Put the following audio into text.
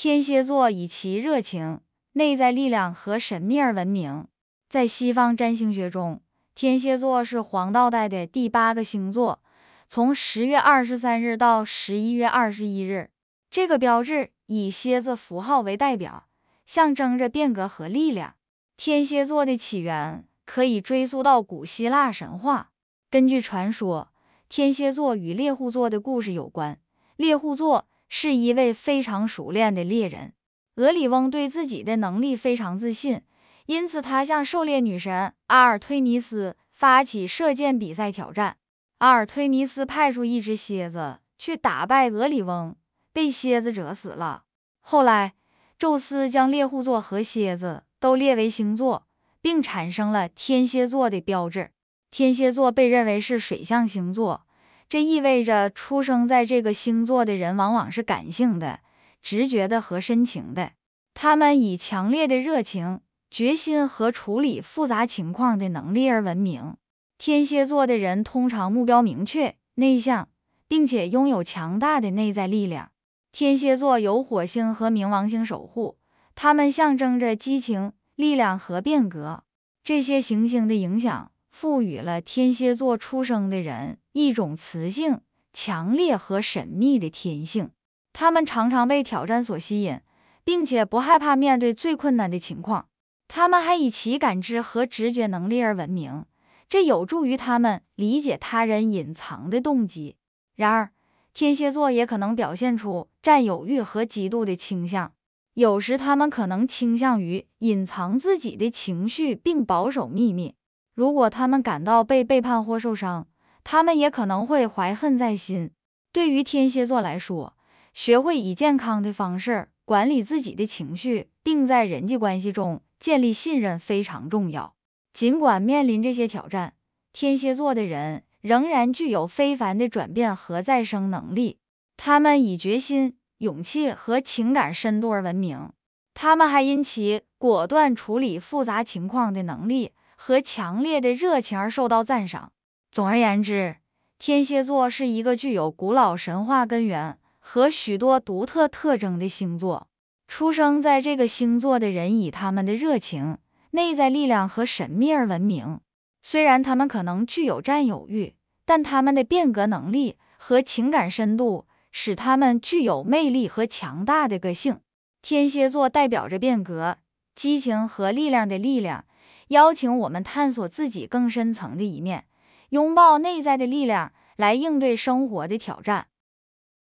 天蝎座以其热情、内在力量和神秘而闻名。在西方占星学中，天蝎座是黄道带的第八个星座，从十月二十三日到十一月二十一日。这个标志以蝎子符号为代表，象征着变革和力量。天蝎座的起源可以追溯到古希腊神话。根据传说，天蝎座与猎户座的故事有关。猎户座是一位非常熟练的猎人，俄里翁对自己的能力非常自信，因此他向狩猎女神阿尔忒弥斯发起射箭比赛挑战。阿尔忒弥斯派出一只蝎子去打败俄里翁。被蝎子蛰死了。后来，宙斯将猎户座和蝎子都列为星座，并产生了天蝎座的标志。天蝎座被认为是水象星座，这意味着出生在这个星座的人往往是感性的、直觉的和深情的。他们以强烈的热情、决心和处理复杂情况的能力而闻名。天蝎座的人通常目标明确、内向，并且拥有强大的内在力量。天蝎座有火星和冥王星守护，它们象征着激情、力量和变革。这些行星的影响赋予了天蝎座出生的人一种磁性、强烈和神秘的天性。他们常常被挑战所吸引，并且不害怕面对最困难的情况。他们还以其感知和直觉能力而闻名，这有助于他们理解他人隐藏的动机。然而，天蝎座也可能表现出占有欲和嫉妒的倾向，有时他们可能倾向于隐藏自己的情绪并保守秘密。如果他们感到被背叛或受伤，他们也可能会怀恨在心。对于天蝎座来说，学会以健康的方式管理自己的情绪，并在人际关系中建立信任非常重要。尽管面临这些挑战，天蝎座的人。仍然具有非凡的转变和再生能力。他们以决心、勇气和情感深度而闻名。他们还因其果断处理复杂情况的能力和强烈的热情而受到赞赏。总而言之，天蝎座是一个具有古老神话根源和许多独特特征的星座。出生在这个星座的人以他们的热情、内在力量和神秘而闻名。虽然他们可能具有占有欲，但他们的变革能力和情感深度使他们具有魅力和强大的个性。天蝎座代表着变革、激情和力量的力量，邀请我们探索自己更深层的一面，拥抱内在的力量，来应对生活的挑战。